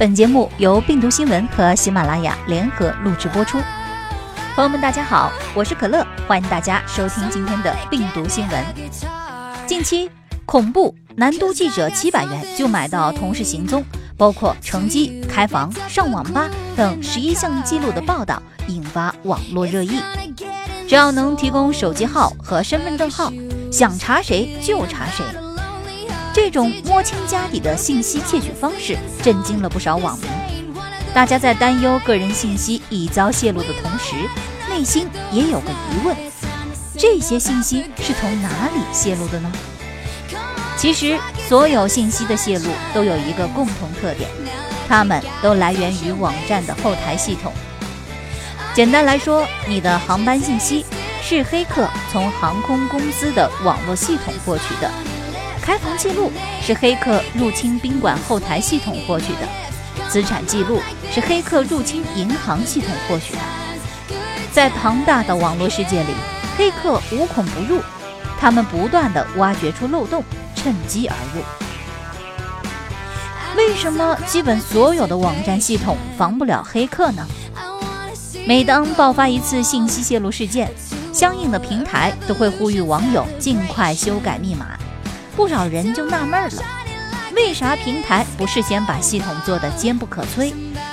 本节目由病毒新闻和喜马拉雅联合录制播出。朋友们，大家好，我是可乐，欢迎大家收听今天的病毒新闻。近期，恐怖南都记者七百元就买到同事行踪，包括乘机、开房、上网吧等十一项记录的报道，引发网络热议。只要能提供手机号和身份证号，想查谁就查谁。这种摸清家底的信息窃取方式震惊了不少网民。大家在担忧个人信息已遭泄露的同时，内心也有个疑问：这些信息是从哪里泄露的呢？其实，所有信息的泄露都有一个共同特点，它们都来源于网站的后台系统。简单来说，你的航班信息是黑客从航空公司的网络系统获取的。开房记录是黑客入侵宾馆后台系统获取的，资产记录是黑客入侵银行系统获取的。在庞大的网络世界里，黑客无孔不入，他们不断地挖掘出漏洞，趁机而入。为什么基本所有的网站系统防不了黑客呢？每当爆发一次信息泄露事件，相应的平台都会呼吁网友尽快修改密码。不少人就纳闷了，为啥平台不事先把系统做得坚不可摧，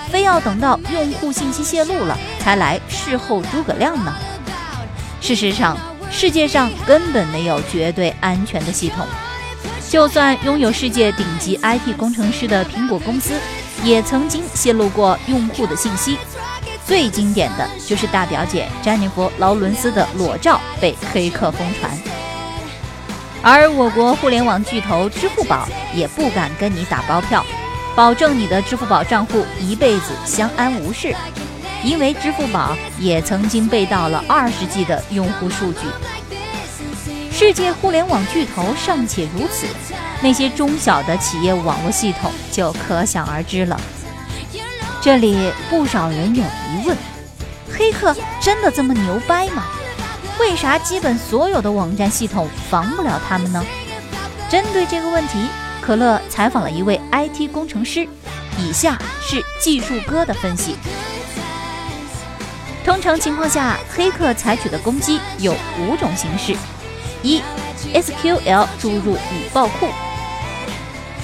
非要等到用户信息泄露了才来事后诸葛亮呢？事实上，世界上根本没有绝对安全的系统。就算拥有世界顶级 IT 工程师的苹果公司，也曾经泄露过用户的信息。最经典的就是大表姐詹妮弗·劳伦斯的裸照被黑客疯传。而我国互联网巨头支付宝也不敢跟你打包票，保证你的支付宝账户一辈子相安无事，因为支付宝也曾经被盗了二十 G 的用户数据。世界互联网巨头尚且如此，那些中小的企业网络系统就可想而知了。这里不少人有疑问：黑客真的这么牛掰吗？为啥基本所有的网站系统防不了他们呢？针对这个问题，可乐采访了一位 IT 工程师，以下是技术哥的分析。通常情况下，黑客采取的攻击有五种形式：一、SQL 注入与爆库。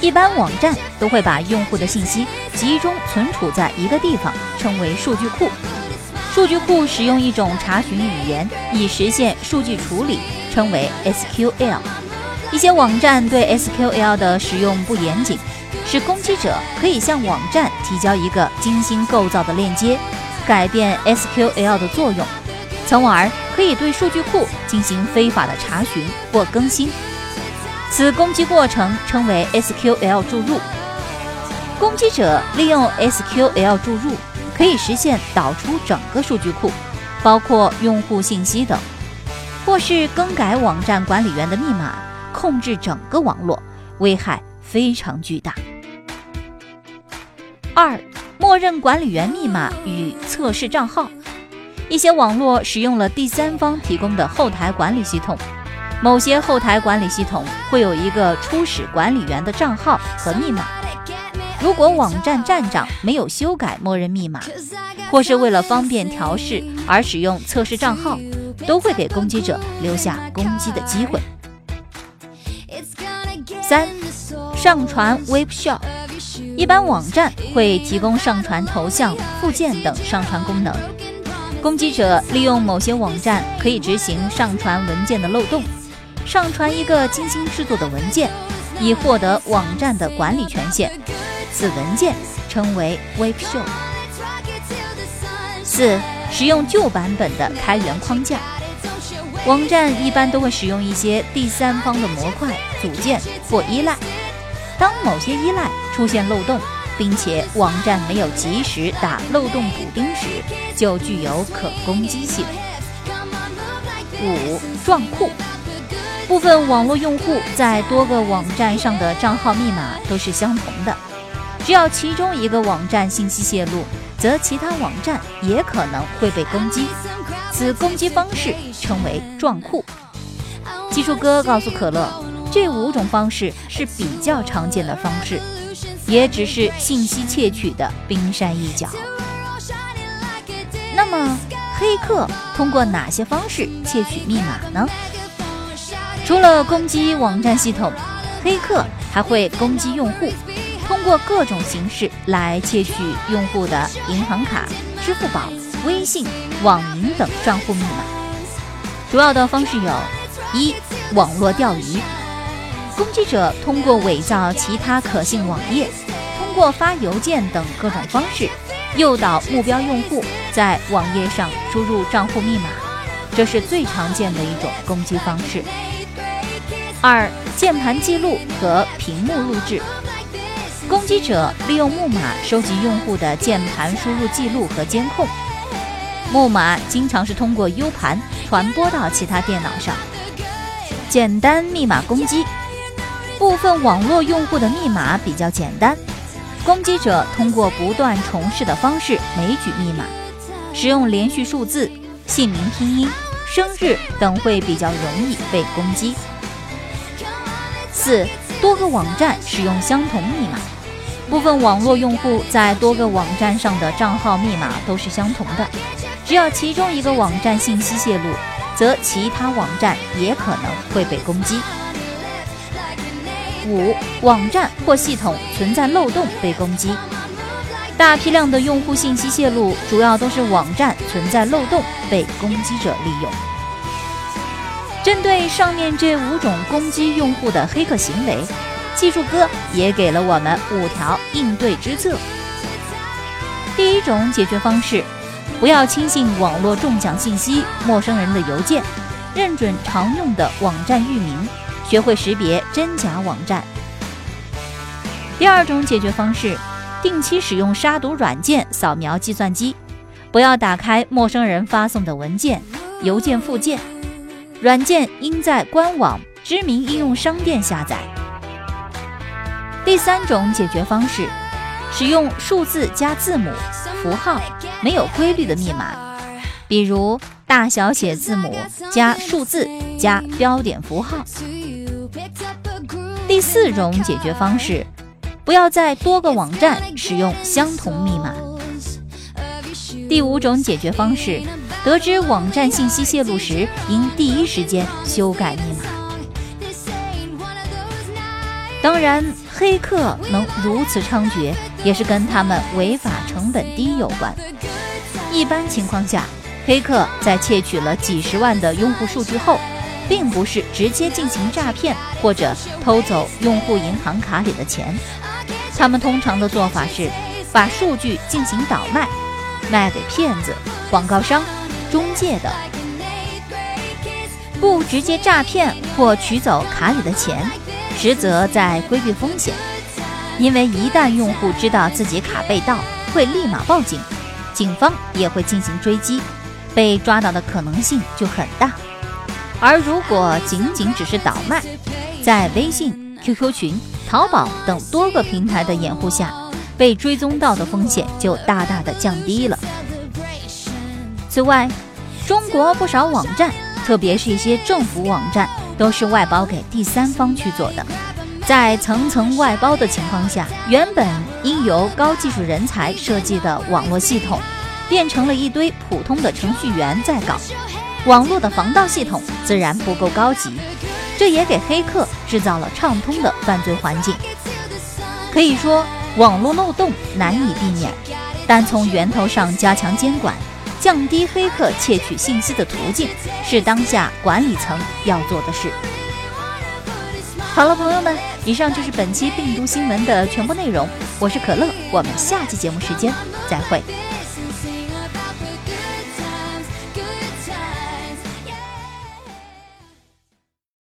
一般网站都会把用户的信息集中存储在一个地方，称为数据库。数据库使用一种查询语言以实现数据处理，称为 SQL。一些网站对 SQL 的使用不严谨，使攻击者可以向网站提交一个精心构造的链接，改变 SQL 的作用，从而可以对数据库进行非法的查询或更新。此攻击过程称为 SQL 注入。攻击者利用 SQL 注入。可以实现导出整个数据库，包括用户信息等，或是更改网站管理员的密码，控制整个网络，危害非常巨大。二、默认管理员密码与测试账号，一些网络使用了第三方提供的后台管理系统，某些后台管理系统会有一个初始管理员的账号和密码。如果网站站长没有修改默认密码，或是为了方便调试而使用测试账号，都会给攻击者留下攻击的机会。三、上传 Web Shop，一般网站会提供上传头像、附件等上传功能。攻击者利用某些网站可以执行上传文件的漏洞，上传一个精心制作的文件，以获得网站的管理权限。此文件称为 Web s h o w 四、使用旧版本的开源框架，网站一般都会使用一些第三方的模块组件或依赖。当某些依赖出现漏洞，并且网站没有及时打漏洞补丁时，就具有可攻击性。五、撞库，部分网络用户在多个网站上的账号密码都是相同的。只要其中一个网站信息泄露，则其他网站也可能会被攻击。此攻击方式称为撞库。技术哥告诉可乐，这五种方式是比较常见的方式，也只是信息窃取的冰山一角。那么，黑客通过哪些方式窃取密码呢？除了攻击网站系统，黑客还会攻击用户，通过各种形式来窃取用户的银行卡、支付宝、微信、网银等账户密码。主要的方式有：一、网络钓鱼，攻击者通过伪造其他可信网页，通过发邮件等各种方式，诱导目标用户在网页上输入账户密码，这是最常见的一种攻击方式。二、键盘记录和屏幕录制，攻击者利用木马收集用户的键盘输入记录和监控。木马经常是通过 U 盘传播到其他电脑上。简单密码攻击，部分网络用户的密码比较简单，攻击者通过不断重试的方式枚举密码，使用连续数字、姓名拼音、生日等会比较容易被攻击。四多个网站使用相同密码，部分网络用户在多个网站上的账号密码都是相同的，只要其中一个网站信息泄露，则其他网站也可能会被攻击。五网站或系统存在漏洞被攻击，大批量的用户信息泄露，主要都是网站存在漏洞被攻击者利用。针对上面这五种攻击用户的黑客行为，技术哥也给了我们五条应对之策。第一种解决方式，不要轻信网络中奖信息、陌生人的邮件，认准常用的网站域名，学会识别真假网站。第二种解决方式，定期使用杀毒软件扫描计算机，不要打开陌生人发送的文件、邮件附件。软件应在官网知名应用商店下载。第三种解决方式，使用数字加字母、符号没有规律的密码，比如大小写字母加数字加标点符号。第四种解决方式，不要在多个网站使用相同密码。第五种解决方式。得知网站信息泄露时，应第一时间修改密码。当然，黑客能如此猖獗，也是跟他们违法成本低有关。一般情况下，黑客在窃取了几十万的用户数据后，并不是直接进行诈骗或者偷走用户银行卡里的钱，他们通常的做法是把数据进行倒卖，卖给骗子、广告商。中介等不直接诈骗或取走卡里的钱，实则在规避风险。因为一旦用户知道自己卡被盗，会立马报警，警方也会进行追击，被抓到的可能性就很大。而如果仅仅只是倒卖，在微信、QQ 群、淘宝等多个平台的掩护下，被追踪到的风险就大大的降低了。此外，中国不少网站，特别是一些政府网站，都是外包给第三方去做的。在层层外包的情况下，原本应由高技术人才设计的网络系统，变成了一堆普通的程序员在搞。网络的防盗系统自然不够高级，这也给黑客制造了畅通的犯罪环境。可以说，网络漏洞难以避免，但从源头上加强监管。降低黑客窃取信息的途径是当下管理层要做的事。好了，朋友们，以上就是本期病毒新闻的全部内容。我是可乐，我们下期节目时间再会。